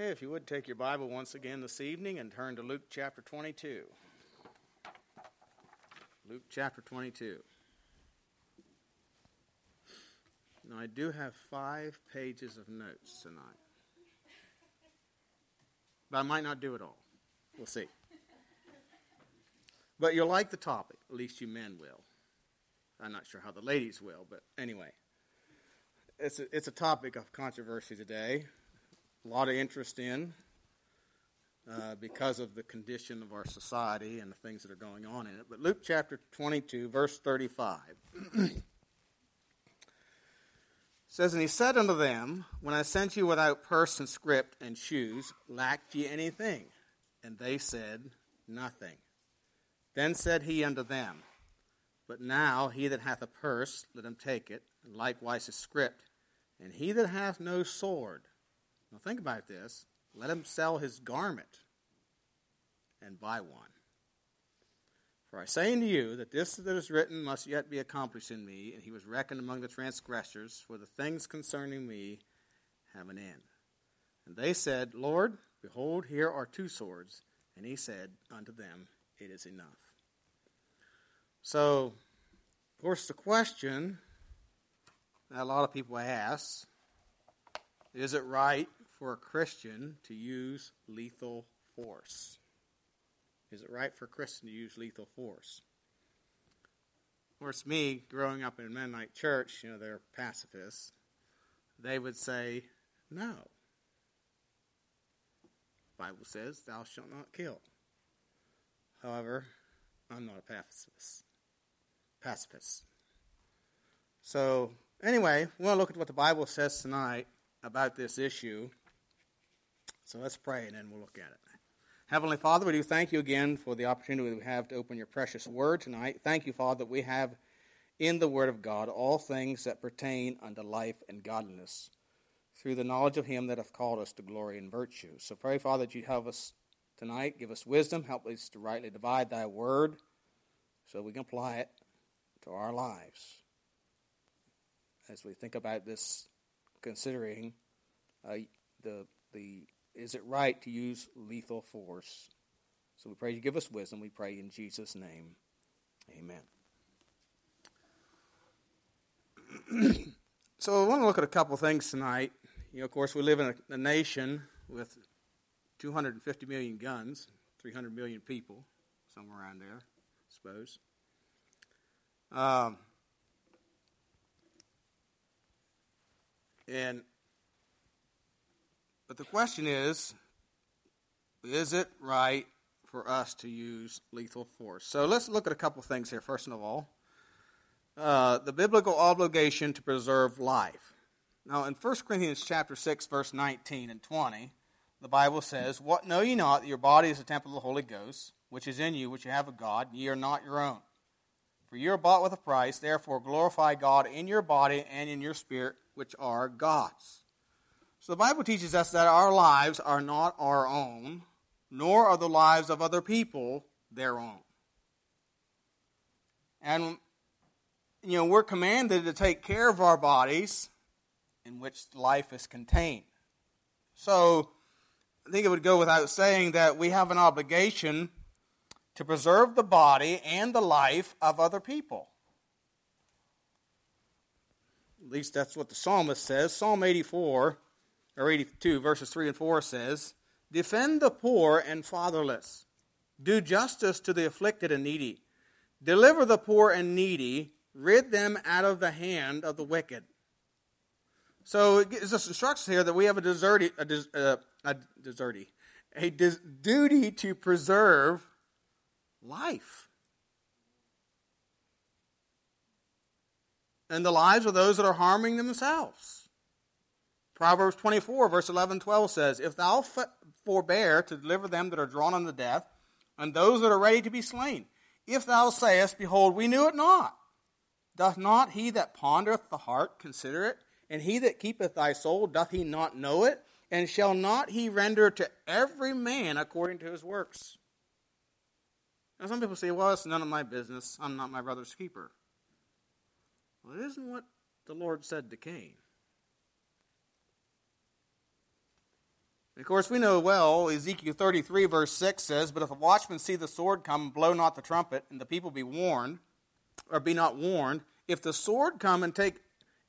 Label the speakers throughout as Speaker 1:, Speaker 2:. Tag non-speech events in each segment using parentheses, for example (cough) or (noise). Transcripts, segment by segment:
Speaker 1: Okay, if you would take your Bible once again this evening and turn to Luke chapter 22. Luke chapter 22. Now, I do have five pages of notes tonight. But I might not do it all. We'll see. But you'll like the topic. At least you men will. I'm not sure how the ladies will, but anyway. It's a, it's a topic of controversy today a lot of interest in uh, because of the condition of our society and the things that are going on in it. But Luke chapter 22, verse 35 (clears throat) says, And he said unto them, When I sent you without purse and scrip and shoes, lacked ye anything? And they said, Nothing. Then said he unto them, But now he that hath a purse, let him take it, and likewise a scrip, and he that hath no sword, now think about this. Let him sell his garment and buy one. For I say unto you that this that is written must yet be accomplished in me, and he was reckoned among the transgressors, for the things concerning me have an end. And they said, Lord, behold, here are two swords. And he said unto them, It is enough. So, of course, the question that a lot of people ask is it right for a Christian to use lethal force? Is it right for a Christian to use lethal force? Of course, me growing up in Mennonite church, you know, they're pacifists. They would say, no. The Bible says, thou shalt not kill. However, I'm not a pacifist. Pacifist. So, anyway, we want to look at what the Bible says tonight about this issue. So let's pray and then we'll look at it. Heavenly Father, we do thank you again for the opportunity we have to open your precious word tonight. Thank you, Father, that we have in the Word of God all things that pertain unto life and godliness through the knowledge of Him that hath called us to glory and virtue. So pray, Father, that you help us tonight, give us wisdom, help us to rightly divide thy word so we can apply it to our lives. As we think about this, considering uh, the, the is it right to use lethal force? So we pray you give us wisdom. We pray in Jesus' name. Amen. (clears throat) so I want to look at a couple things tonight. You know, of course, we live in a, a nation with 250 million guns, 300 million people, somewhere around there, I suppose. Um, and but the question is is it right for us to use lethal force? So let's look at a couple things here, first of all. Uh, the biblical obligation to preserve life. Now, in 1 Corinthians chapter 6, verse 19 and 20, the Bible says, What know ye not that your body is a temple of the Holy Ghost, which is in you, which you have of God, and ye are not your own. For ye are bought with a price, therefore glorify God in your body and in your spirit, which are God's. So the Bible teaches us that our lives are not our own, nor are the lives of other people their own. And, you know, we're commanded to take care of our bodies in which life is contained. So, I think it would go without saying that we have an obligation to preserve the body and the life of other people. At least that's what the psalmist says. Psalm 84 or 82, verses 3 and 4 says, Defend the poor and fatherless. Do justice to the afflicted and needy. Deliver the poor and needy. Rid them out of the hand of the wicked. So it gives us instructions here that we have a, deserty, a, des, uh, a, deserty, a des, duty to preserve life. And the lives of those that are harming themselves. Proverbs 24, verse 11 12 says, If thou forbear to deliver them that are drawn unto death, and those that are ready to be slain, if thou sayest, Behold, we knew it not, doth not he that pondereth the heart consider it? And he that keepeth thy soul, doth he not know it? And shall not he render to every man according to his works? Now, some people say, Well, it's none of my business. I'm not my brother's keeper. Well, it isn't what the Lord said to Cain. Of course, we know well, Ezekiel 33, verse 6 says, But if a watchman see the sword come, blow not the trumpet, and the people be warned, or be not warned, if the sword come and take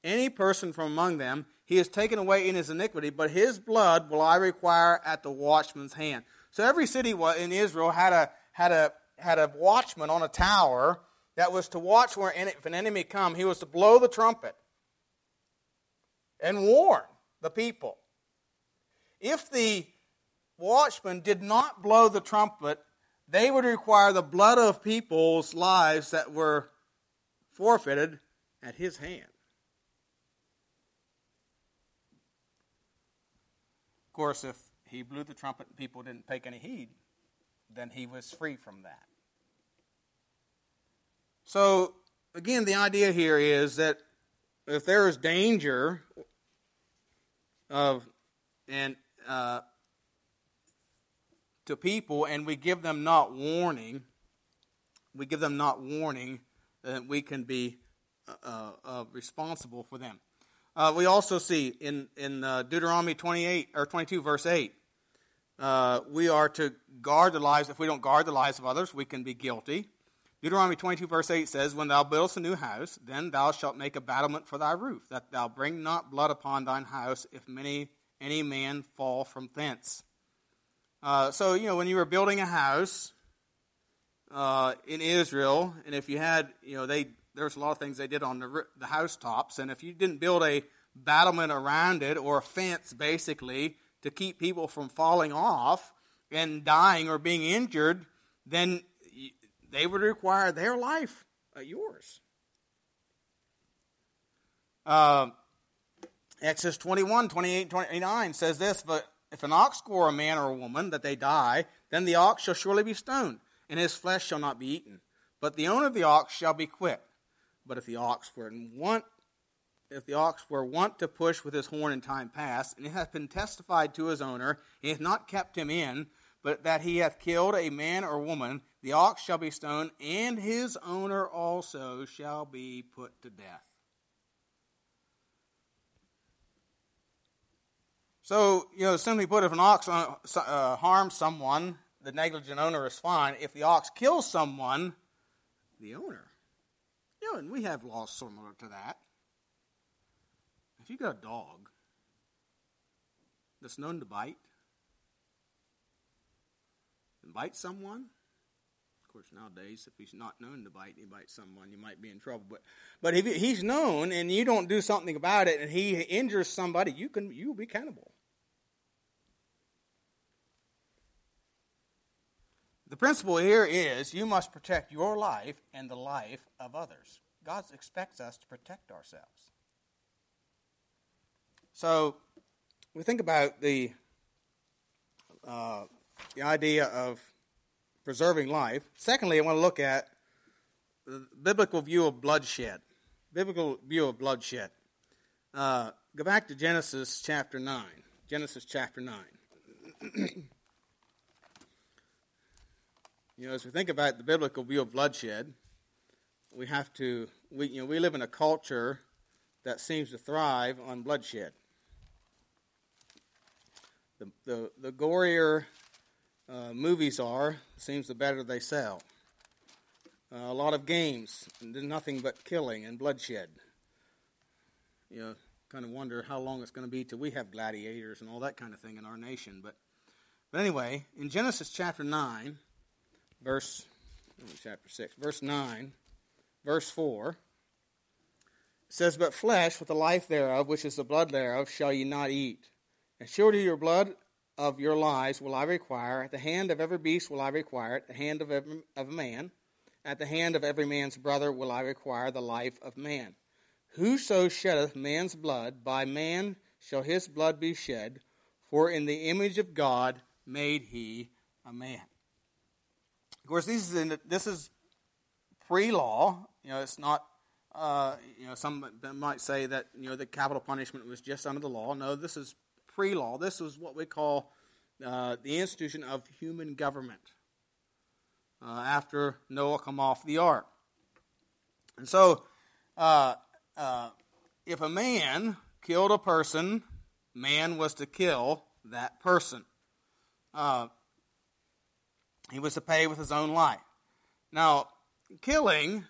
Speaker 1: any person from among them, he is taken away in his iniquity, but his blood will I require at the watchman's hand. So every city in Israel had a, had a, had a watchman on a tower that was to watch where if an enemy come, he was to blow the trumpet and warn the people. If the watchman did not blow the trumpet, they would require the blood of people's lives that were forfeited at his hand. Of course, if he blew the trumpet and people didn't take any heed, then he was free from that. So, again, the idea here is that if there is danger of and uh, to people and we give them not warning, we give them not warning, that we can be uh, uh, uh responsible for them. Uh, we also see in, in Deuteronomy 28 or 22, verse 8, we are to guard the lives. If we don't guard the lives of others, we can be guilty. Deuteronomy 22, verse 8 says, When thou buildest a new house, then thou shalt make a battlement for thy roof, that thou bring not blood upon thine house, if many any man fall from thence. Uh, so, you know, when you were building a house uh, in Israel, and if you had, you know, they there's a lot of things they did on the, the housetops, and if you didn't build a battlement around it or a fence, basically, to keep people from falling off and dying or being injured, then they would require their life, uh, yours. Uh, Exodus 21, 28, 29 says this, But if an ox gore a man or a woman, that they die, then the ox shall surely be stoned, and his flesh shall not be eaten. But the owner of the ox shall be quit. But if the ox were want, if the ox were wont to push with his horn in time past, and it hath been testified to his owner, he hath not kept him in, but that he hath killed a man or woman, the ox shall be stoned, and his owner also shall be put to death. So, you know, simply put, if an ox uh, uh, harms someone, the negligent owner is fine. If the ox kills someone, the owner. You know, and we have laws similar to that. If you got a dog that's known to bite, and bite someone, of course, nowadays, if he's not known to bite, and he bites someone, you might be in trouble. But, but if he's known and you don't do something about it, and he injures somebody, you can you will be cannibal. The principle here is you must protect your life and the life of others. God expects us to protect ourselves. So we think about the uh, the idea of preserving life. Secondly, I want to look at the biblical view of bloodshed. Biblical view of bloodshed. Uh, go back to Genesis chapter nine. Genesis chapter nine. (clears throat) You know, as we think about the biblical view of bloodshed, we have to, we, you know, we live in a culture that seems to thrive on bloodshed. The, the, the gorier uh, movies are, seems the better they sell. Uh, a lot of games, nothing but killing and bloodshed. You know, kind of wonder how long it's going to be till we have gladiators and all that kind of thing in our nation. But, but anyway, in Genesis chapter 9, verse chapter 6, verse 9, verse 4 says, But flesh with the life thereof, which is the blood thereof, shall ye not eat. And surely your blood of your lives will I require. At the hand of every beast will I require. At the hand of, every, of man. At the hand of every man's brother will I require the life of man. Whoso sheddeth man's blood, by man shall his blood be shed. For in the image of God made he a man. Of course, this is, this is pre-law. You know, it's not. Uh, you know, some might say that you know the capital punishment was just under the law. No, this is pre-law. This is what we call uh, the institution of human government. Uh, after Noah come off the ark, and so uh, uh, if a man killed a person, man was to kill that person. He was to pay with his own life. Now, killing,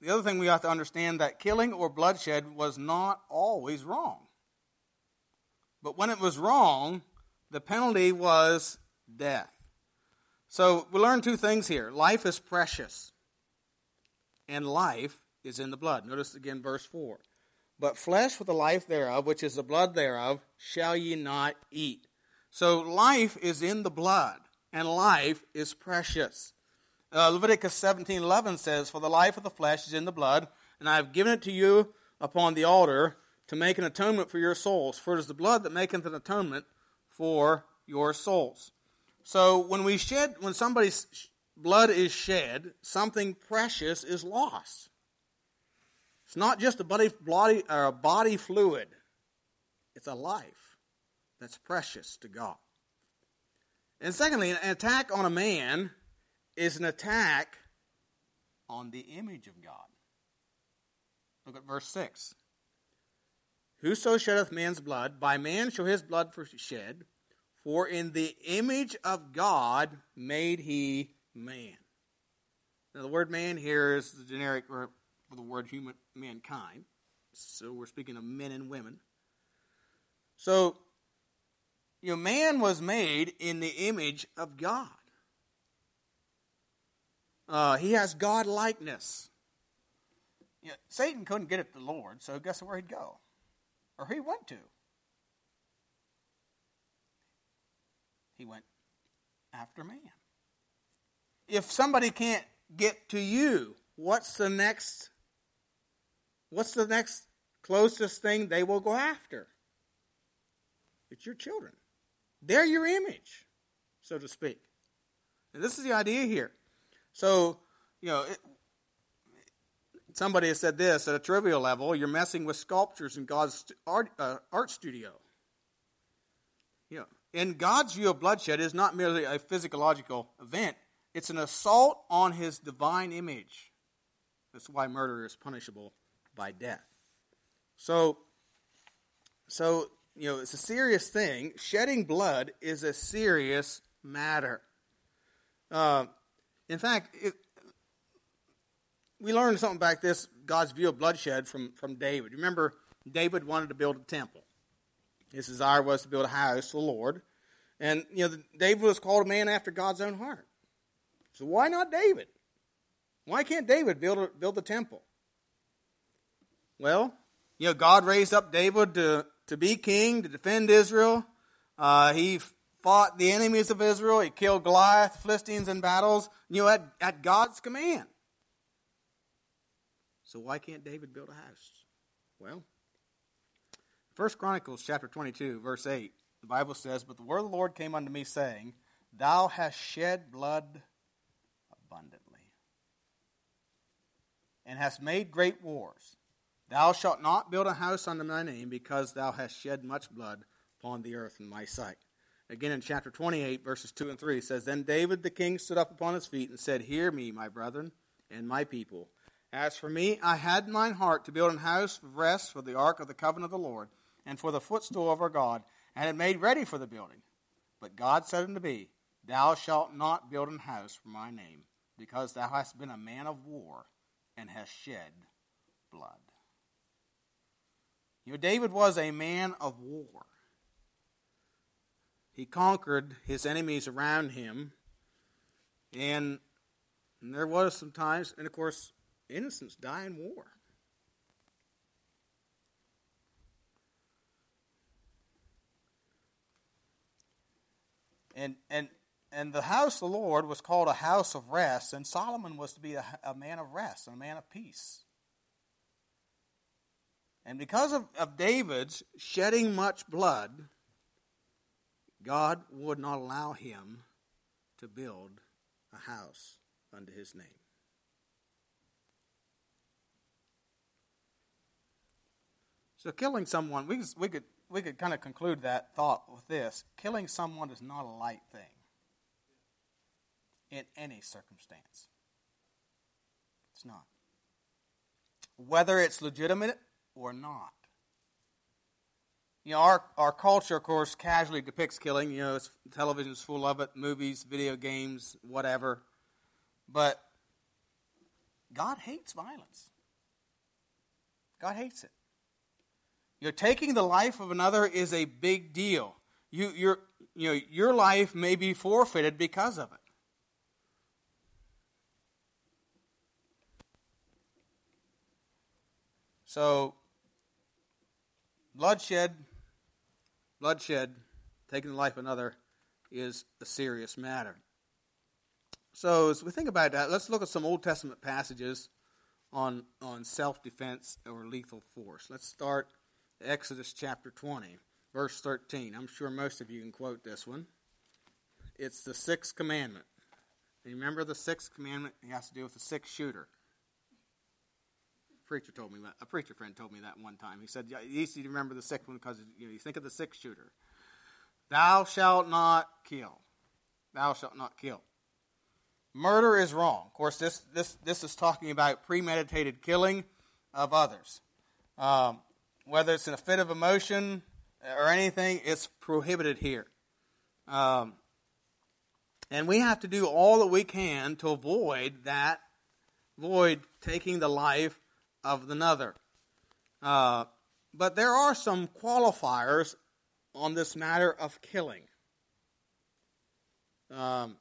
Speaker 1: the other thing we have to understand that killing or bloodshed was not always wrong. But when it was wrong, the penalty was death. So we learn two things here life is precious, and life is in the blood. Notice again verse 4. But flesh with the life thereof, which is the blood thereof, shall ye not eat. So life is in the blood, and life is precious. Uh, Leviticus 17:11 says, "For the life of the flesh is in the blood, and I have given it to you upon the altar to make an atonement for your souls. For it is the blood that maketh an atonement for your souls." So when we shed, when somebody's blood is shed, something precious is lost. It's not just a body, body, or a body fluid, it's a life that's precious to God. And secondly, an attack on a man is an attack on the image of God. Look at verse 6. Whoso sheddeth man's blood, by man shall his blood shed, for in the image of God made he man. Now, the word man here is the generic for the word human mankind. So we're speaking of men and women. So, you know, man was made in the image of God. Uh, he has God likeness. You know, Satan couldn't get at the Lord, so guess where he'd go? Or he went to? He went after man. If somebody can't get to you, what's the next what's the next closest thing they will go after? It's your children. They're your image, so to speak. And this is the idea here. So, you know, it, somebody has said this at a trivial level you're messing with sculptures in God's art, uh, art studio. You know, in God's view of bloodshed is not merely a physiological event, it's an assault on his divine image. That's why murder is punishable by death. So, so you know, it's a serious thing. Shedding blood is a serious matter. Uh, in fact, it, we learned something back this God's view of bloodshed from, from David. Remember, David wanted to build a temple. His desire was to build a house for the Lord. And, you know, David was called a man after God's own heart. So why not David? Why can't David build, a, build the temple? Well, you know, God raised up David to, to be king, to defend Israel. Uh, he fought the enemies of Israel. He killed Goliath, Philistines in battles, you know, at, at God's command. So why can't David build a house? Well, First Chronicles chapter 22, verse 8, the Bible says, But the word of the Lord came unto me, saying, Thou hast shed blood abundantly, and hast made great wars. Thou shalt not build a house unto my name, because thou hast shed much blood upon the earth in my sight. Again in chapter 28, verses 2 and 3, says, Then David the king stood up upon his feet and said, Hear me, my brethren, and my people. As for me, I had in mine heart to build an house of rest for the ark of the covenant of the Lord, and for the footstool of our God, and had made ready for the building. But God said unto me, Thou shalt not build an house for my name, because thou hast been a man of war, and hast shed blood. You know, David was a man of war. He conquered his enemies around him, and, and there was some times, and of course, innocents die in war. And, and, and the house of the Lord was called a house of rest, and Solomon was to be a, a man of rest, and a man of peace. And because of, of David's shedding much blood, God would not allow him to build a house unto his name. So killing someone, we, we could we could kind of conclude that thought with this: killing someone is not a light thing in any circumstance. It's not. Whether it's legitimate or not. you know, our, our culture, of course, casually depicts killing. You know, television's full of it, movies, video games, whatever. But God hates violence. God hates it. You know, taking the life of another is a big deal. You, your, you know, your life may be forfeited because of it. So, bloodshed, bloodshed, taking the life of another, is a serious matter. So, as we think about that, let's look at some Old Testament passages on, on self defense or lethal force. Let's start Exodus chapter 20, verse 13. I'm sure most of you can quote this one. It's the sixth commandment. And remember the sixth commandment? It has to do with the six shooter preacher told me that. A preacher friend told me that one time. He said, easy to remember the sixth one because you, know, you think of the six shooter. Thou shalt not kill. Thou shalt not kill. Murder is wrong. Of course, this, this, this is talking about premeditated killing of others. Um, whether it's in a fit of emotion or anything, it's prohibited here. Um, and we have to do all that we can to avoid that, avoid taking the life of another. Uh, but there are some qualifiers on this matter of killing. Um,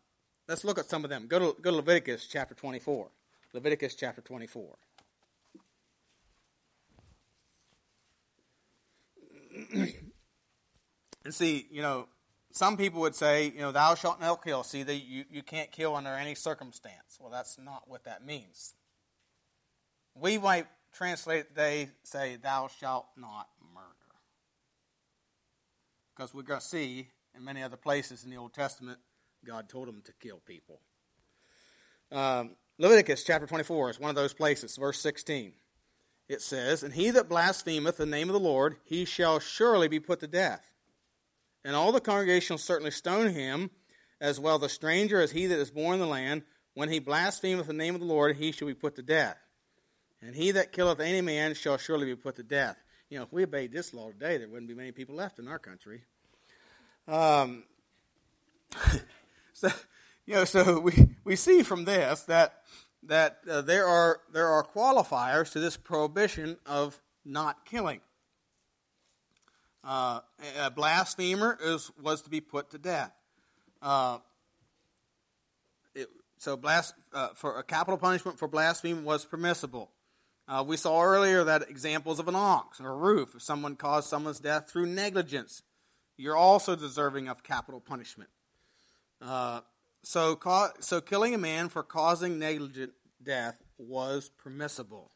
Speaker 1: let's look at some of them. Go to, go to Leviticus chapter 24. Leviticus chapter 24. (clears throat) and see, you know, some people would say, you know, thou shalt not kill. See, that you, you can't kill under any circumstance. Well, that's not what that means. We might translate they say, Thou shalt not murder. Because we're going to see in many other places in the Old Testament, God told them to kill people. Um, Leviticus chapter 24 is one of those places, verse 16. It says, And he that blasphemeth the name of the Lord, he shall surely be put to death. And all the congregation will certainly stone him, as well the stranger as he that is born in the land. When he blasphemeth the name of the Lord, he shall be put to death. And he that killeth any man shall surely be put to death. You know, if we obeyed this law today, there wouldn't be many people left in our country. Um, (laughs) so, you know, so we, we see from this that that uh, there are there are qualifiers to this prohibition of not killing. Uh, a blasphemer is was to be put to death. Uh, it, so, blas, uh, for a capital punishment for blasphemy was permissible. Uh, we saw earlier that examples of an ox or a roof, if someone caused someone's death through negligence, you're also deserving of capital punishment. Uh, so, so killing a man for causing negligent death was permissible.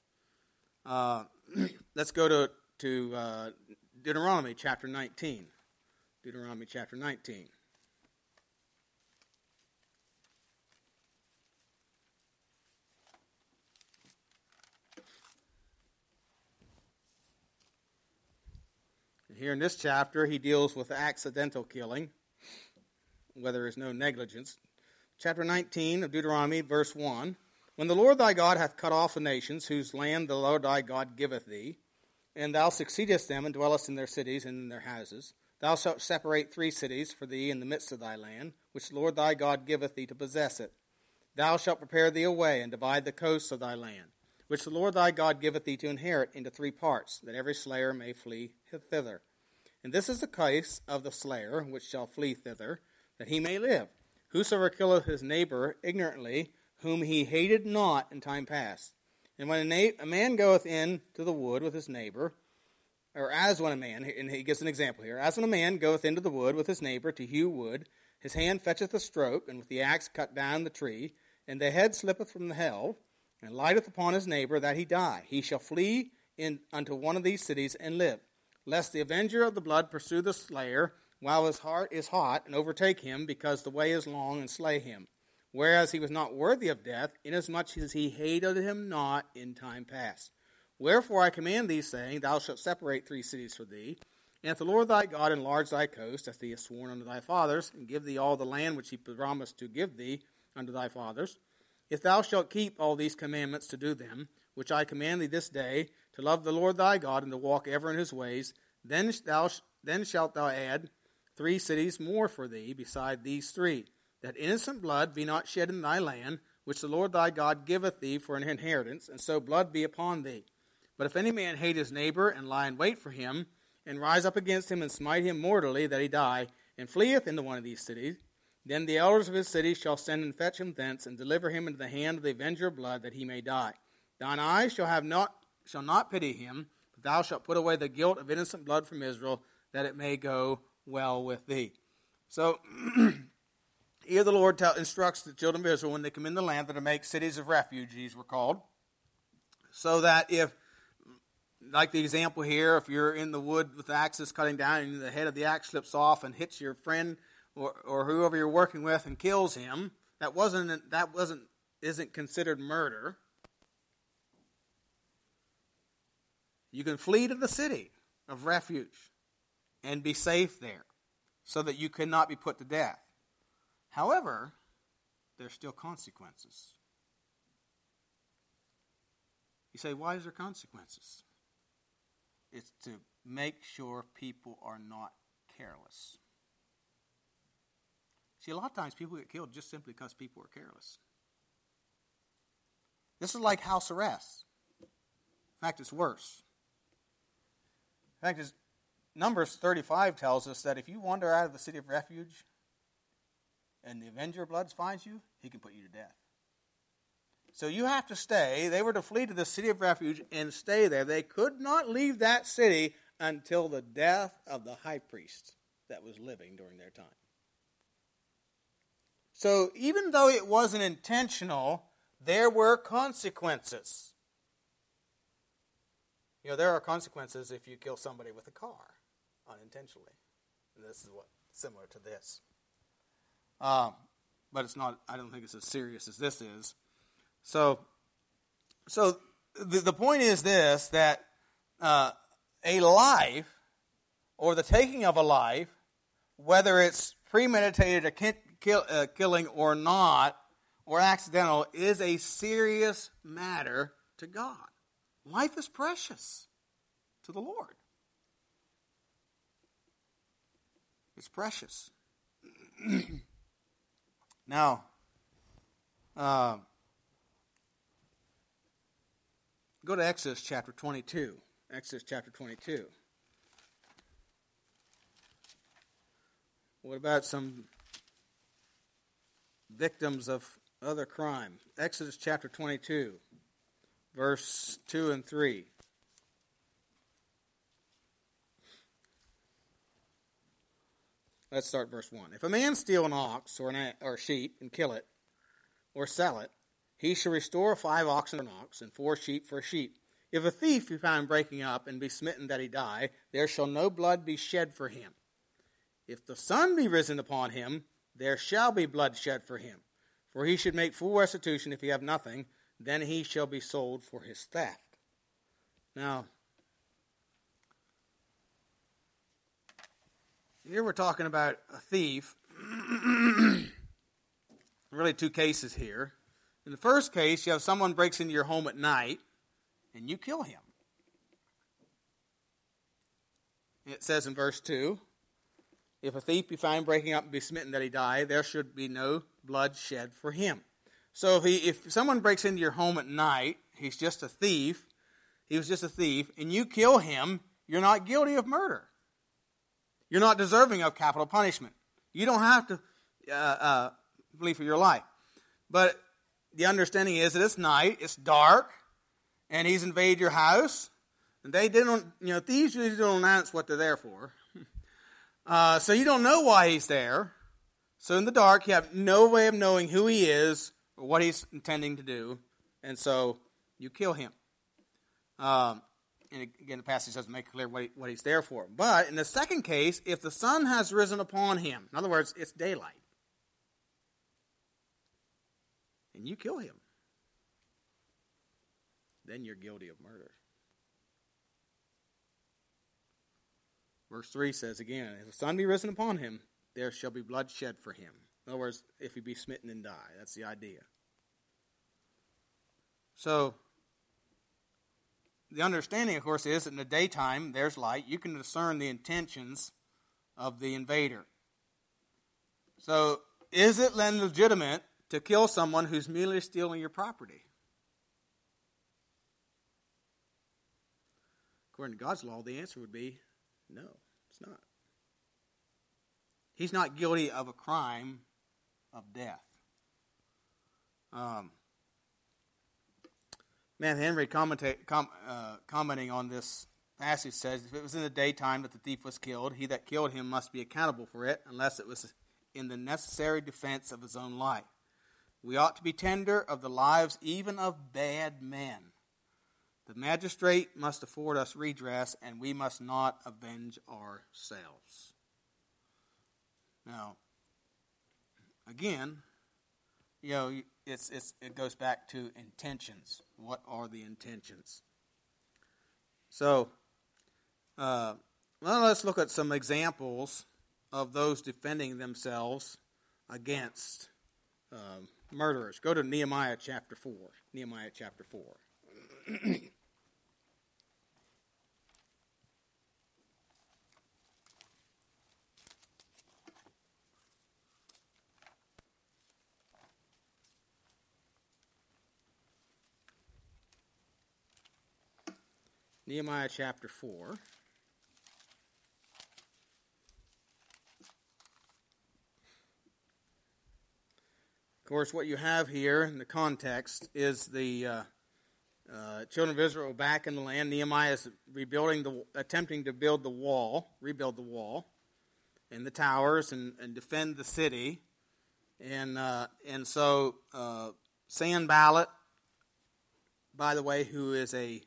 Speaker 1: Uh, (clears throat) let's go to, to uh, Deuteronomy chapter 19. Deuteronomy chapter 19. Here in this chapter, he deals with accidental killing, where there is no negligence. Chapter 19 of Deuteronomy, verse 1 When the Lord thy God hath cut off the nations, whose land the Lord thy God giveth thee, and thou succeedest them and dwellest in their cities and in their houses, thou shalt separate three cities for thee in the midst of thy land, which the Lord thy God giveth thee to possess it. Thou shalt prepare thee a way and divide the coasts of thy land, which the Lord thy God giveth thee to inherit into three parts, that every slayer may flee thither. And this is the case of the slayer, which shall flee thither, that he may live. Whosoever killeth his neighbor ignorantly, whom he hated not in time past. And when a, na- a man goeth in to the wood with his neighbor, or as when a man, and he gives an example here, as when a man goeth into the wood with his neighbor to hew wood, his hand fetcheth a stroke, and with the axe cut down the tree, and the head slippeth from the helve, and lighteth upon his neighbor that he die. He shall flee in, unto one of these cities and live lest the avenger of the blood pursue the slayer while his heart is hot and overtake him, because the way is long, and slay him. Whereas he was not worthy of death, inasmuch as he hated him not in time past. Wherefore I command thee, saying, Thou shalt separate three cities for thee. And if the Lord thy God enlarge thy coast, as he has sworn unto thy fathers, and give thee all the land which he promised to give thee unto thy fathers, if thou shalt keep all these commandments to do them, which I command thee this day, to love the Lord thy God and to walk ever in his ways, then thou then shalt thou add three cities more for thee beside these three, that innocent blood be not shed in thy land, which the Lord thy God giveth thee for an inheritance, and so blood be upon thee. But if any man hate his neighbor, and lie in wait for him, and rise up against him, and smite him mortally, that he die, and fleeth into one of these cities, then the elders of his city shall send and fetch him thence, and deliver him into the hand of the avenger of blood, that he may die. Thine eyes shall have not shall not pity him, but thou shalt put away the guilt of innocent blood from Israel, that it may go well with thee. So (clears throat) here the Lord tell, instructs the children of Israel when they come in the land that to make cities of refugees were called, so that if like the example here, if you're in the wood with the axes cutting down and the head of the axe slips off and hits your friend or, or whoever you're working with and kills him, that wasn't that wasn't isn't considered murder. You can flee to the city of refuge and be safe there so that you cannot be put to death. However, there's still consequences. You say, why is there consequences? It's to make sure people are not careless. See, a lot of times people get killed just simply because people are careless. This is like house arrest. In fact, it's worse. In fact, it's, Numbers 35 tells us that if you wander out of the city of refuge and the avenger of blood finds you, he can put you to death. So you have to stay. They were to flee to the city of refuge and stay there. They could not leave that city until the death of the high priest that was living during their time. So even though it wasn't intentional, there were consequences. You know, there are consequences if you kill somebody with a car unintentionally. And this is what similar to this. Um, but it's not. I don't think it's as serious as this is. So, so the, the point is this: that uh, a life, or the taking of a life, whether it's premeditated a kill, uh, killing or not, or accidental, is a serious matter to God. Life is precious to the Lord. It's precious. (clears throat) now, uh, go to Exodus chapter 22. Exodus chapter 22. What about some victims of other crime? Exodus chapter 22, verse 2 and 3. Let's start verse 1. If a man steal an ox or, an, or sheep and kill it, or sell it, he shall restore five oxen for an ox, and four sheep for a sheep. If a thief be found breaking up and be smitten that he die, there shall no blood be shed for him. If the sun be risen upon him, there shall be blood shed for him. For he should make full restitution if he have nothing, then he shall be sold for his theft. Now, Here we're talking about a thief. (clears throat) really, two cases here. In the first case, you have someone breaks into your home at night and you kill him. It says in verse 2 If a thief be found breaking up and be smitten that he die, there should be no blood shed for him. So if, he, if someone breaks into your home at night, he's just a thief, he was just a thief, and you kill him, you're not guilty of murder. You're not deserving of capital punishment. You don't have to uh, uh, flee for your life. But the understanding is that it's night, it's dark, and he's invaded your house. And they didn't, you know, thieves usually don't announce what they're there for. (laughs) Uh, so you don't know why he's there. So in the dark, you have no way of knowing who he is what he's intending to do. And so you kill him. Um, and again, the passage doesn't make clear what, he, what he's there for. But in the second case, if the sun has risen upon him, in other words, it's daylight, and you kill him, then you're guilty of murder. Verse 3 says again, If the sun be risen upon him, there shall be blood shed for him. In other words, if he be smitten and die. That's the idea. So, the understanding, of course, is that in the daytime there's light. You can discern the intentions of the invader. So, is it then legitimate to kill someone who's merely stealing your property? According to God's law, the answer would be no, it's not. He's not guilty of a crime of death. Um, Matthew Henry com, uh, commenting on this passage says, If it was in the daytime that the thief was killed, he that killed him must be accountable for it, unless it was in the necessary defense of his own life. We ought to be tender of the lives even of bad men. The magistrate must afford us redress, and we must not avenge ourselves. Now, again, you know, it's, it's, it goes back to intentions. What are the intentions? So, uh, well, let's look at some examples of those defending themselves against um, murderers. Go to Nehemiah chapter 4. Nehemiah chapter 4. (clears throat) Nehemiah chapter 4. Of course, what you have here in the context is the uh, uh, children of Israel back in the land. Nehemiah is rebuilding the, attempting to build the wall, rebuild the wall, and the towers, and, and defend the city. And uh, and so uh, Sanballat, by the way, who is a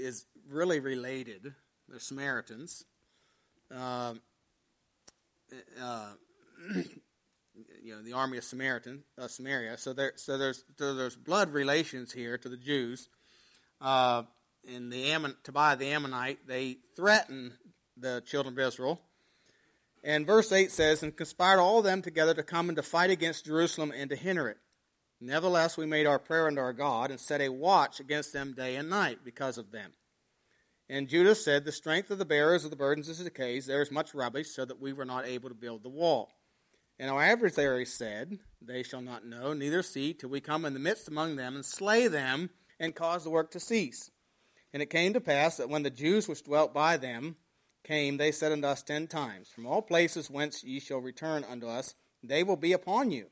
Speaker 1: is really related. They're Samaritans. Uh, uh, (clears throat) you know, the army of Samaritan, uh, Samaria. So there, so there's so there's blood relations here to the Jews. Uh, and the Ammon, Tobiah the Ammonite, they threaten the children of Israel. And verse 8 says, And conspired all of them together to come and to fight against Jerusalem and to hinder it. Nevertheless, we made our prayer unto our God and set a watch against them day and night because of them. And Judah said, The strength of the bearers of the burdens is decayed. There is much rubbish, so that we were not able to build the wall. And our adversaries said, They shall not know, neither see, till we come in the midst among them and slay them and cause the work to cease. And it came to pass that when the Jews which dwelt by them came, they said unto us ten times, From all places whence ye shall return unto us, they will be upon you.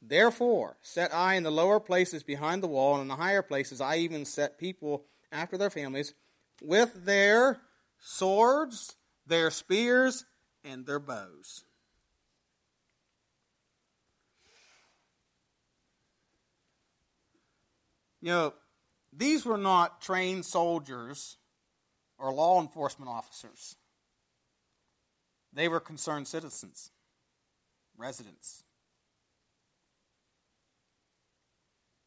Speaker 1: Therefore, set I in the lower places behind the wall, and in the higher places I even set people after their families, with their swords, their spears, and their bows. You know, these were not trained soldiers or law enforcement officers. They were concerned citizens, residents.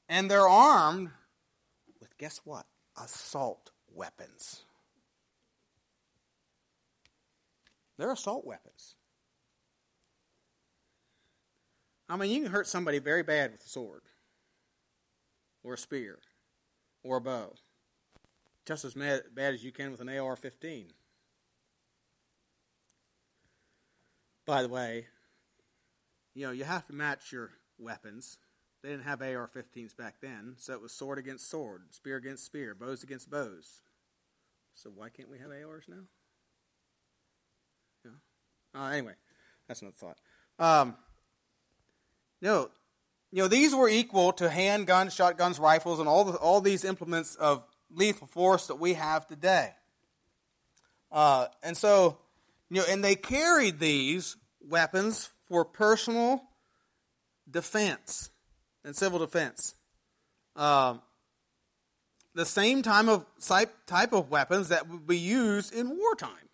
Speaker 1: And they're armed with, guess what? Assault weapons. They're assault weapons. I mean, you can hurt somebody very bad with a sword, or a spear, or a bow, just as bad as you can with an AR 15. By the way, you know, you have to match your weapons they didn't have AR 15s back then, so it was sword against sword, spear against spear, bows against bows. So why can't we have ARs now? Yeah. Uh, anyway, that's another thought. Um, no, you know, these were equal to handguns, shotguns, rifles, and all, the, all these implements of lethal force that we have today. Uh, and so, you know, and they carried these weapons for personal defense and civil defense. Um, the same type of, type of weapons that would be used in wartime.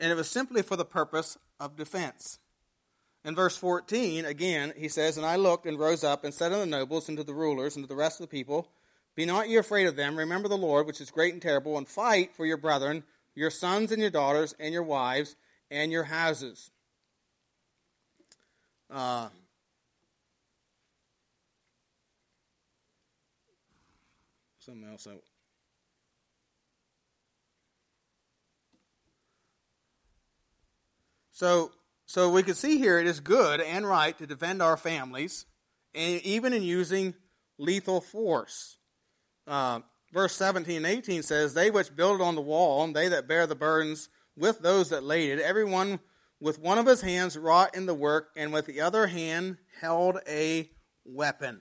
Speaker 1: And it was simply for the purpose of defense. In verse 14, again, he says, And I looked and rose up and said unto the nobles and to the rulers and to the rest of the people, Be not ye afraid of them. Remember the Lord, which is great and terrible, and fight for your brethren, your sons and your daughters, and your wives, and your houses. Uh, something else I So, so we can see here it is good and right to defend our families, and even in using lethal force. Uh, verse 17 and 18 says, They which build on the wall, and they that bear the burdens with those that laid it, everyone with one of his hands wrought in the work, and with the other hand held a weapon.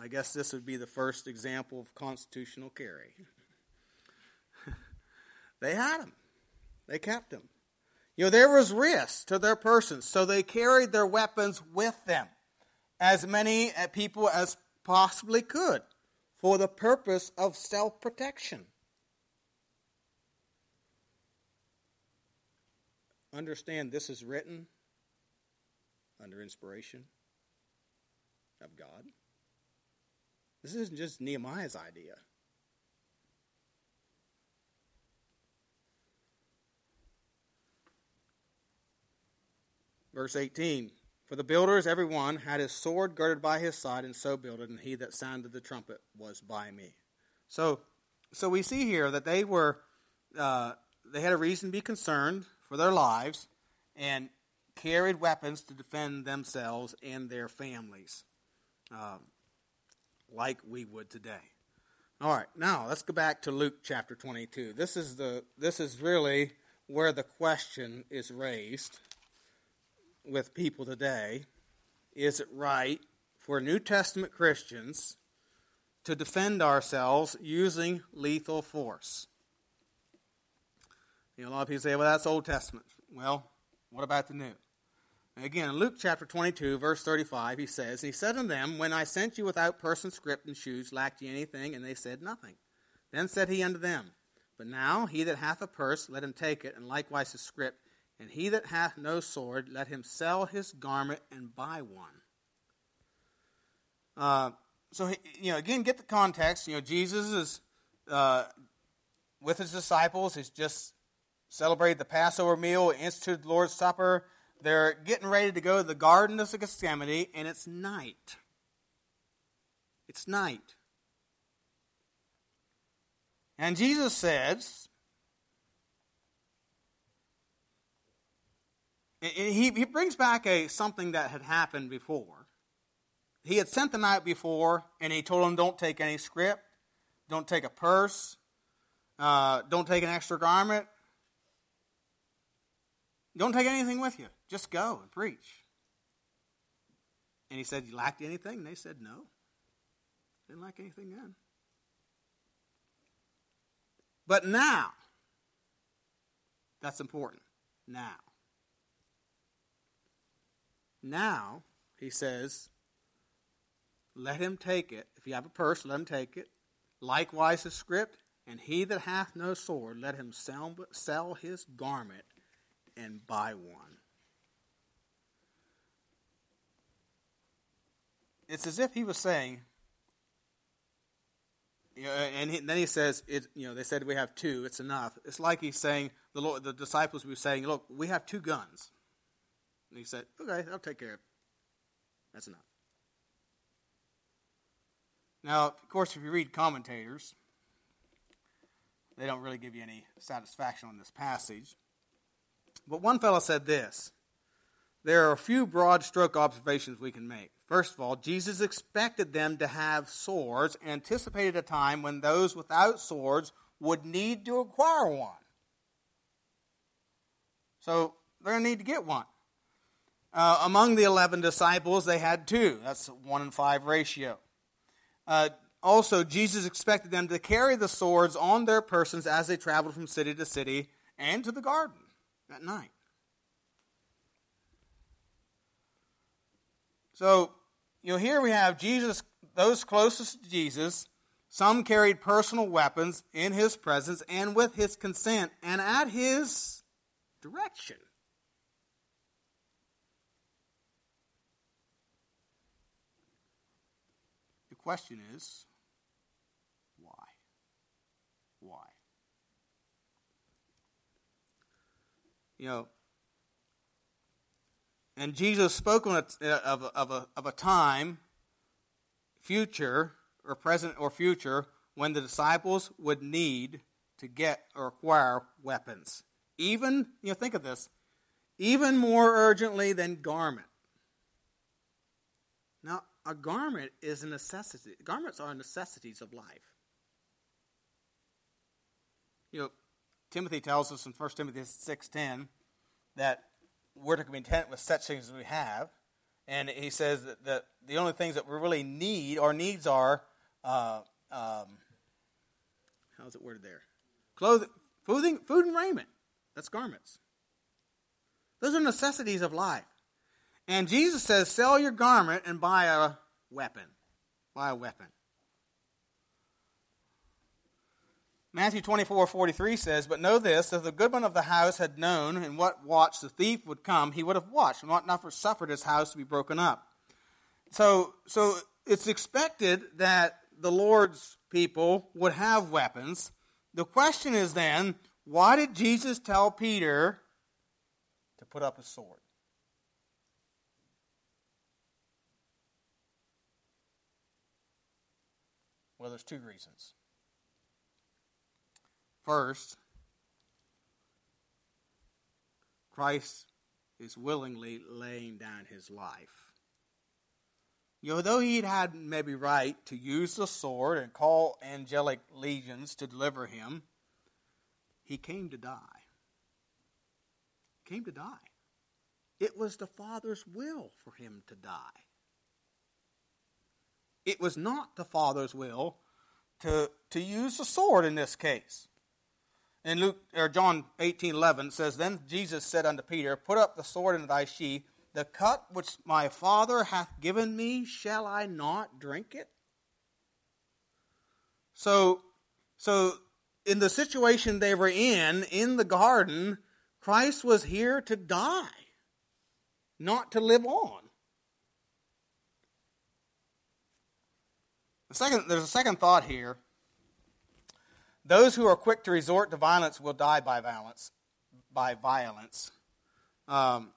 Speaker 1: I guess this would be the first example of constitutional carry. (laughs) they had them, they kept them. You know, there was risk to their persons, so they carried their weapons with them, as many uh, people as possibly could, for the purpose of self protection. Understand this is written under inspiration of God. This isn't just Nehemiah's idea. Verse 18 For the builders, every one, had his sword girded by his side, and so builded, and he that sounded the trumpet was by me. So, so we see here that they were, uh, they had a reason to be concerned for their lives, and carried weapons to defend themselves and their families. Um, like we would today. All right, now let's go back to Luke chapter 22. This is the this is really where the question is raised with people today. Is it right for New Testament Christians to defend ourselves using lethal force? You know, a lot of people say, well, that's Old Testament. Well, what about the New? Again, Luke chapter 22, verse 35, he says, He said unto them, When I sent you without person, scrip, and shoes, lacked ye anything? And they said, Nothing. Then said he unto them, But now he that hath a purse, let him take it, and likewise a scrip. And he that hath no sword, let him sell his garment and buy one. Uh, so, you know, again, get the context. You know, Jesus is uh, with his disciples. He's just celebrated the Passover meal, instituted the Lord's Supper. They're getting ready to go to the Garden of Gethsemane, and it's night. It's night. And Jesus says, he, he brings back a something that had happened before. He had sent the night before, and he told them, don't take any scrip, don't take a purse, uh, don't take an extra garment, don't take anything with you. Just go and preach. And he said, You lacked anything? And they said, No. Didn't lack anything then. But now, that's important. Now. Now, he says, let him take it. If you have a purse, let him take it. Likewise, a script, and he that hath no sword, let him sell, sell his garment and buy one. It's as if he was saying, you know, and he, then he says, it, you know, they said we have two, it's enough. It's like he's saying, the, Lord, the disciples were saying, look, we have two guns. And he said, okay, I'll take care of it. That's enough. Now, of course, if you read commentators, they don't really give you any satisfaction on this passage. But one fellow said this there are a few broad stroke observations we can make. First of all, Jesus expected them to have swords, anticipated a time when those without swords would need to acquire one. So they're going to need to get one. Uh, among the 11 disciples, they had two. That's a 1 in 5 ratio. Uh, also, Jesus expected them to carry the swords on their persons as they traveled from city to city and to the garden at night. So, you know, here we have Jesus, those closest to Jesus, some carried personal weapons in his presence and with his consent and at his direction. The question is why? Why? You know, and Jesus spoke a, of of a, of a time, future or present or future, when the disciples would need to get or acquire weapons. Even, you know, think of this, even more urgently than garment. Now, a garment is a necessity. Garments are necessities of life. You know, Timothy tells us in 1 Timothy 6.10 that we're to be content with such things as we have. And he says that, that the only things that we really need, our needs are, uh, um, how's it worded there? Clothing, food, food and raiment. That's garments. Those are necessities of life. And Jesus says, sell your garment and buy a weapon. Buy a weapon. Matthew 24, 43 says, But know this, if the goodman of the house had known in what watch the thief would come, he would have watched and not suffered his house to be broken up. So, so it's expected that the Lord's people would have weapons. The question is then, why did Jesus tell Peter to put up a sword? Well, there's two reasons. First, Christ is willingly laying down his life. You know, though he'd had maybe right to use the sword and call angelic legions to deliver him, he came to die. Came to die. It was the Father's will for him to die. It was not the Father's will to, to use the sword in this case. In Luke or John 18, 11 says, Then Jesus said unto Peter, Put up the sword into thy sheath. The cup which my Father hath given me, shall I not drink it? So, so in the situation they were in, in the garden, Christ was here to die, not to live on. The second, there's a second thought here those who are quick to resort to violence will die by violence. By violence. Um,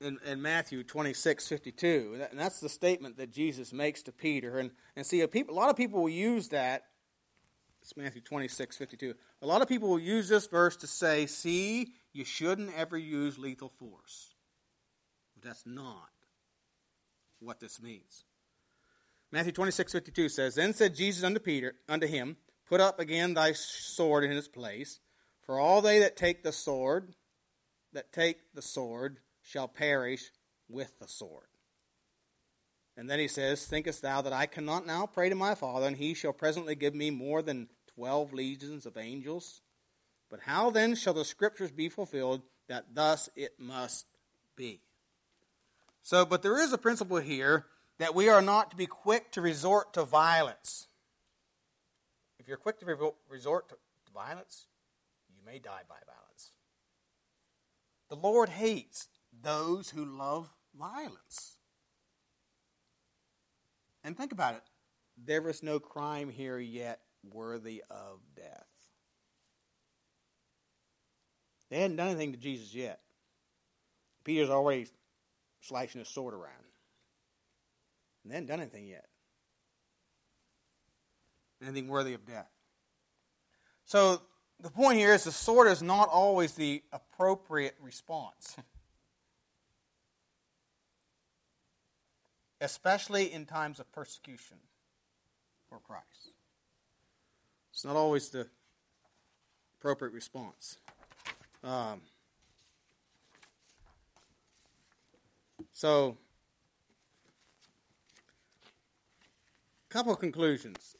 Speaker 1: in, in, Matthew 26, 52. And that's the statement that Jesus makes to Peter. And, and see, a, a lot of people will use that. It's Matthew 26, 52. A lot of people will use this verse to say, see, you shouldn't ever use lethal force. But that's not what this means. Matthew 26, 52 says, Then said Jesus unto Peter, unto him, Put up again thy sword in its place, for all they that take the sword, that take the sword, shall perish with the sword. And then he says, Thinkest thou that I cannot now pray to my Father, and he shall presently give me more than twelve legions of angels? But how then shall the scriptures be fulfilled that thus it must be? So, but there is a principle here that we are not to be quick to resort to violence. If you're quick to resort to violence, you may die by violence. The Lord hates those who love violence. And think about it there is no crime here yet worthy of death. They hadn't done anything to Jesus yet. Peter's already slashing his sword around. And they hadn't done anything yet anything worthy of death. So the point here is the sword is not always the appropriate response, (laughs) especially in times of persecution for Christ. It's not always the appropriate response. Um, so, a couple of conclusions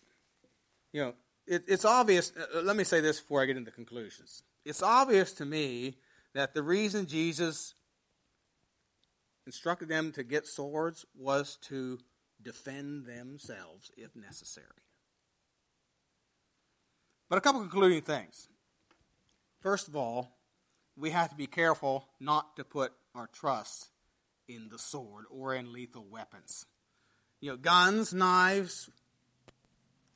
Speaker 1: you know, it, it's obvious. Uh, uh, let me say this before I get into conclusions. It's obvious to me that the reason Jesus instructed them to get swords was to defend themselves if necessary. But a couple concluding things. First of all, we have to be careful not to put our trust in the sword or in lethal weapons. You know, guns, knives,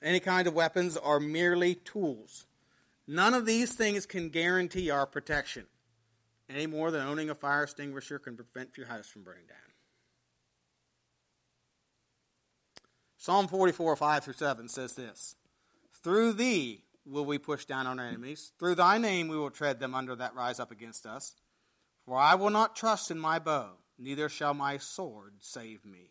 Speaker 1: any kind of weapons are merely tools. None of these things can guarantee our protection any more than owning a fire extinguisher can prevent your house from burning down. Psalm 44, 5 through 7 says this Through thee will we push down our enemies. Through thy name we will tread them under that rise up against us. For I will not trust in my bow, neither shall my sword save me.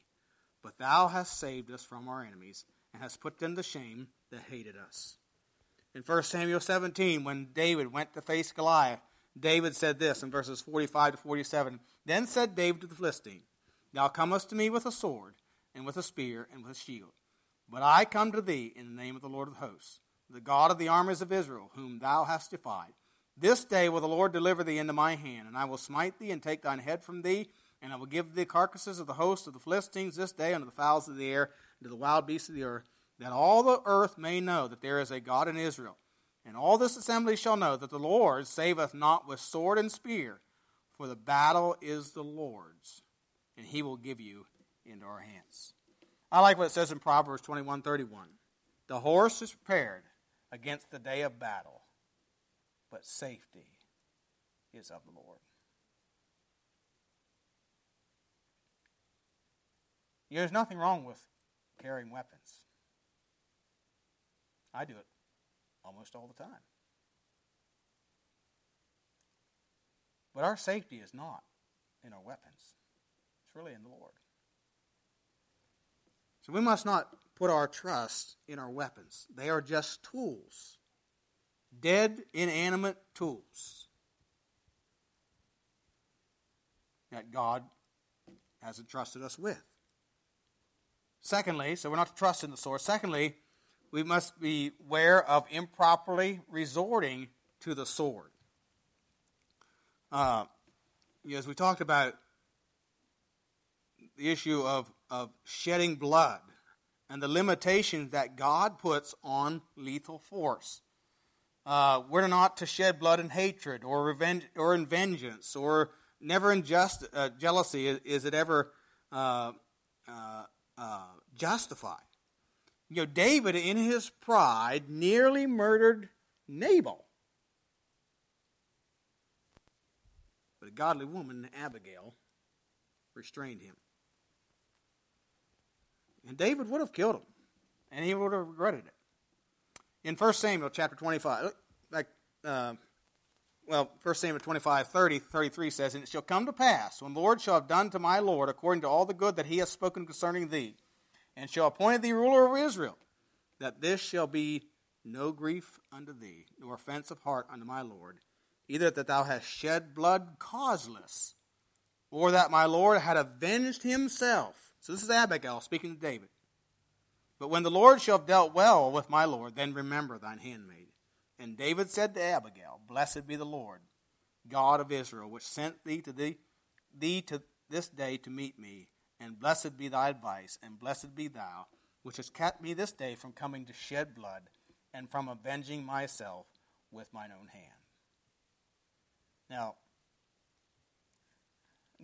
Speaker 1: But thou hast saved us from our enemies, and hast put them to shame that hated us. In 1 Samuel 17, when David went to face Goliath, David said this in verses 45 to 47 Then said David to the Philistine, Thou comest to me with a sword, and with a spear, and with a shield. But I come to thee in the name of the Lord of hosts, the God of the armies of Israel, whom thou hast defied. This day will the Lord deliver thee into my hand, and I will smite thee and take thine head from thee, and I will give thee the carcasses of the host of the Philistines this day unto the fowls of the air, to the wild beasts of the earth, that all the earth may know that there is a God in Israel. And all this assembly shall know that the Lord saveth not with sword and spear, for the battle is the Lord's, and he will give you into our hands. I like what it says in Proverbs 21 31. The horse is prepared against the day of battle, but safety is of the Lord. There's nothing wrong with carrying weapons. I do it almost all the time. But our safety is not in our weapons, it's really in the Lord. So we must not put our trust in our weapons. They are just tools, dead, inanimate tools that God has entrusted us with. Secondly, so we're not to trust in the sword. Secondly, we must be aware of improperly resorting to the sword. Uh, as we talked about the issue of, of shedding blood and the limitations that God puts on lethal force. Uh, we're not to shed blood in hatred or revenge or in vengeance or never in just, uh, jealousy is, is, it ever uh, uh, justified. You know, David, in his pride, nearly murdered Nabal. But a godly woman, Abigail, restrained him. And David would have killed him, and he would have regretted it. In 1 Samuel chapter 25, like, uh, well, 1 Samuel 25, 30, 33 says, And it shall come to pass, when the Lord shall have done to my Lord according to all the good that he has spoken concerning thee, and shall appoint thee ruler over Israel, that this shall be no grief unto thee, nor offense of heart unto my Lord, either that thou hast shed blood causeless, or that my Lord had avenged himself. So this is Abigail speaking to David. But when the Lord shall have dealt well with my Lord, then remember thine handmaid. And David said to Abigail, Blessed be the Lord, God of Israel, which sent thee to thee, thee to this day to meet me and blessed be thy advice, and blessed be thou, which hast kept me this day from coming to shed blood, and from avenging myself with mine own hand. Now,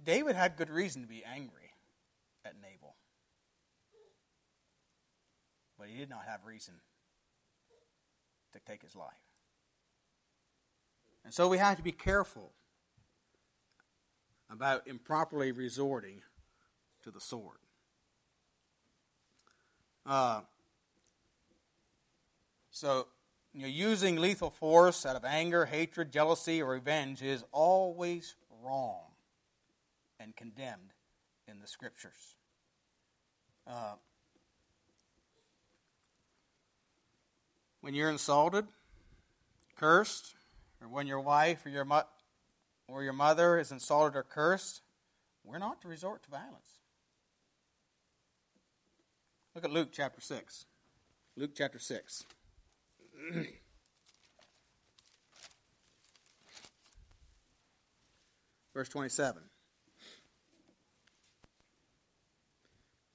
Speaker 1: David had good reason to be angry at Nabal. But he did not have reason to take his life. And so we have to be careful about improperly resorting to the sword. Uh, so, you know, using lethal force out of anger, hatred, jealousy, or revenge is always wrong and condemned in the scriptures. Uh, when you're insulted, cursed, or when your wife or your, mo- or your mother is insulted or cursed, we're not to resort to violence. Look at Luke chapter 6. Luke chapter 6. (clears throat) Verse 27.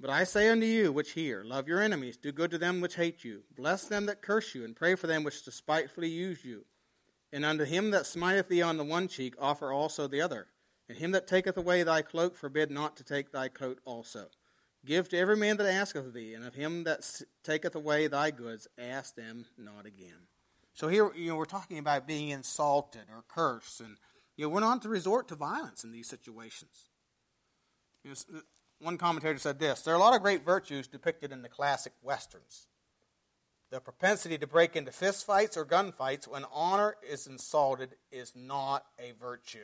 Speaker 1: But I say unto you which hear, love your enemies, do good to them which hate you, bless them that curse you, and pray for them which despitefully use you. And unto him that smiteth thee on the one cheek, offer also the other. And him that taketh away thy cloak, forbid not to take thy coat also. Give to every man that asketh thee, and of him that taketh away thy goods, ask them not again. So here, you know, we're talking about being insulted or cursed, and you know, we're not to resort to violence in these situations. You know, one commentator said this: there are a lot of great virtues depicted in the classic westerns, The propensity to break into fistfights or gunfights when honor is insulted is not a virtue.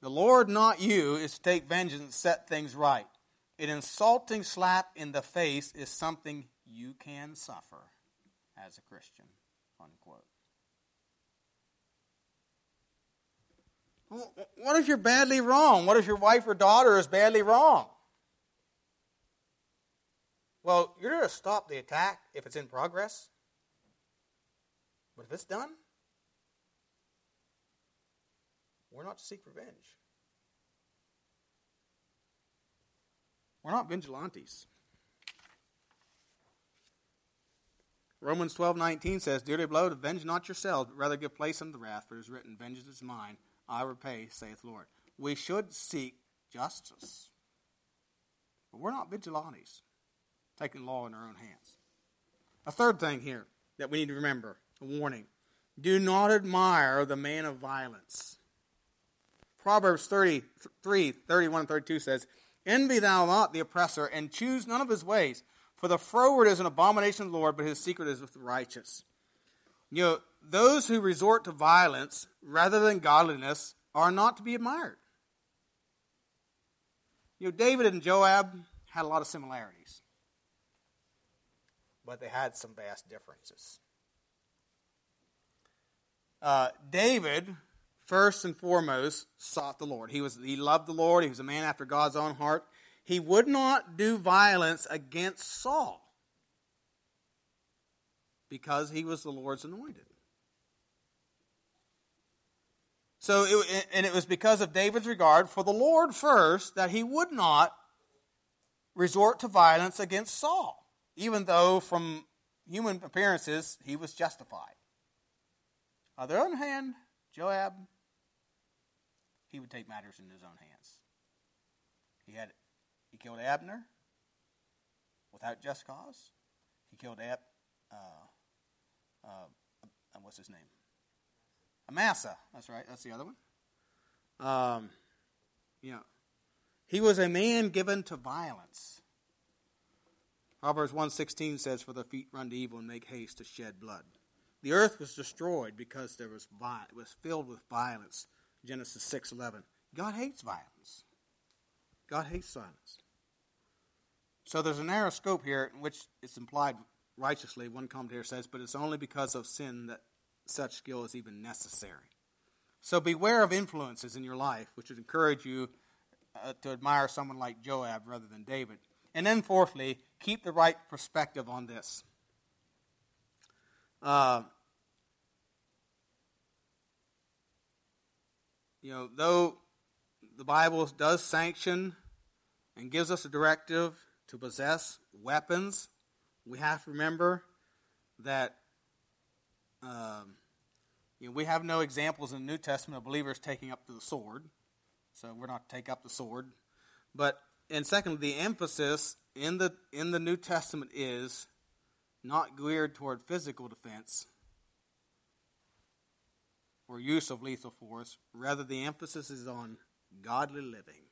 Speaker 1: The Lord, not you, is to take vengeance and set things right. An insulting slap in the face is something you can suffer as a Christian. Unquote. What if you're badly wrong? What if your wife or daughter is badly wrong? Well, you're to stop the attack if it's in progress. But if it's done, we're not to seek revenge. We're not vigilantes. Romans twelve nineteen says, Dearly beloved, avenge not yourselves, but rather give place unto the wrath, for it is written, Vengeance is mine, I repay, saith the Lord. We should seek justice. But we're not vigilantes, taking law in our own hands. A third thing here that we need to remember a warning do not admire the man of violence. Proverbs 33, 31 and 32 says, Envy thou not the oppressor, and choose none of his ways. For the froward is an abomination of the Lord, but his secret is with the righteous. You know, those who resort to violence rather than godliness are not to be admired. You know, David and Joab had a lot of similarities, but they had some vast differences. Uh, David, first and foremost, sought the Lord. He, was, he loved the Lord. He was a man after God's own heart. He would not do violence against Saul because he was the Lord's anointed. So, it, and it was because of David's regard for the Lord first that he would not resort to violence against Saul, even though from human appearances he was justified. On the other hand, Joab, he would take matters in his own hands. He had he killed Abner without just cause. He killed Ab, uh, uh, what's his name? Amasa. That's right. That's the other one. Um, know, he was a man given to violence. Proverbs 1.16 says, For the feet run to evil and make haste to shed blood. The earth was destroyed because there was it was filled with violence. Genesis 6.11. God hates violence. God hates violence. So there's a narrow scope here in which it's implied righteously, one commentator says, but it's only because of sin that such skill is even necessary. So beware of influences in your life which would encourage you uh, to admire someone like Joab rather than David. And then, fourthly, keep the right perspective on this. Uh, you know, though the Bible does sanction and gives us a directive to possess weapons, we have to remember that um, you know, we have no examples in the New Testament of believers taking up the sword, so we're not to take up the sword. But and secondly, the emphasis in the in the New Testament is not geared toward physical defense or use of lethal force. Rather, the emphasis is on godly living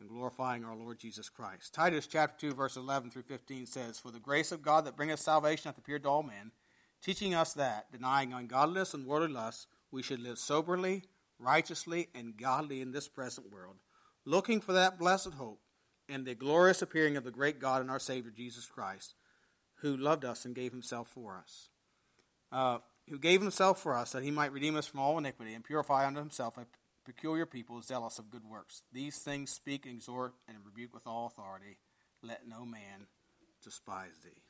Speaker 1: and glorifying our Lord Jesus Christ. Titus chapter 2, verse 11 through 15 says, For the grace of God that bringeth salvation hath appeared to all men, teaching us that, denying ungodliness and worldly lusts, we should live soberly, righteously, and godly in this present world, looking for that blessed hope and the glorious appearing of the great God and our Savior Jesus Christ, who loved us and gave himself for us. Uh, who gave himself for us that he might redeem us from all iniquity and purify unto himself a peculiar people, zealous of good works. These things speak, exhort, and rebuke with all authority. Let no man despise thee.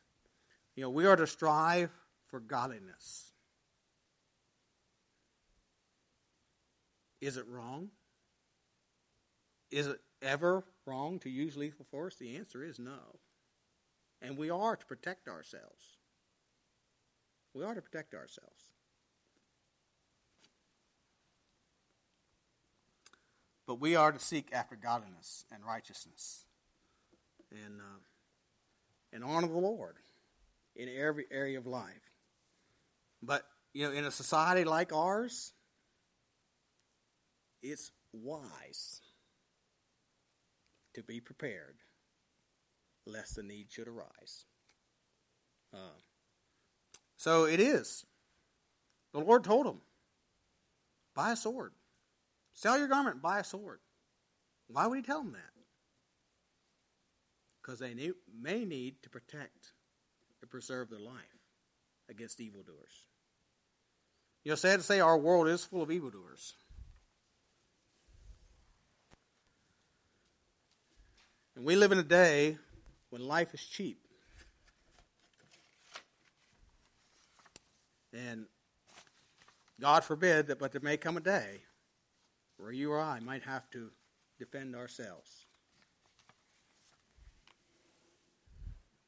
Speaker 1: You know, we are to strive for godliness. Is it wrong? Is it ever wrong to use lethal force? The answer is no. And we are to protect ourselves. We are to protect ourselves. But we are to seek after godliness and righteousness and, uh, and honor the Lord in every area of life. But, you know, in a society like ours, it's wise to be prepared, lest the need should arise. Uh, so it is. The Lord told him, buy a sword. Sell your garment, buy a sword. Why would he tell them that? Because they may need to protect and preserve their life against evildoers. You know, sad to say, our world is full of evildoers. And we live in a day when life is cheap. And God forbid that, but there may come a day where you or I might have to defend ourselves.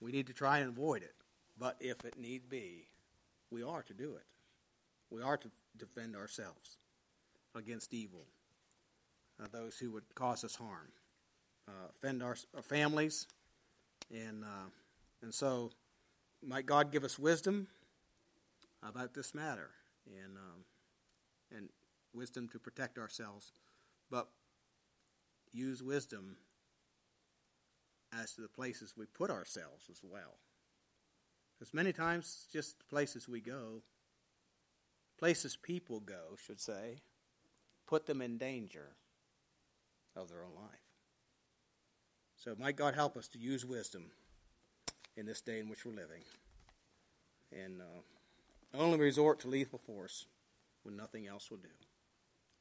Speaker 1: We need to try and avoid it. But if it need be, we are to do it. We are to defend ourselves against evil, uh, those who would cause us harm, uh, offend our, our, families, and uh, and so might God give us wisdom about this matter and um, wisdom to protect ourselves, but use wisdom as to the places we put ourselves as well. Because many times, just places we go, places people go, should say, put them in danger of their own life. So, might God help us to use wisdom in this day in which we're living, and uh, only resort to lethal force when nothing else will do.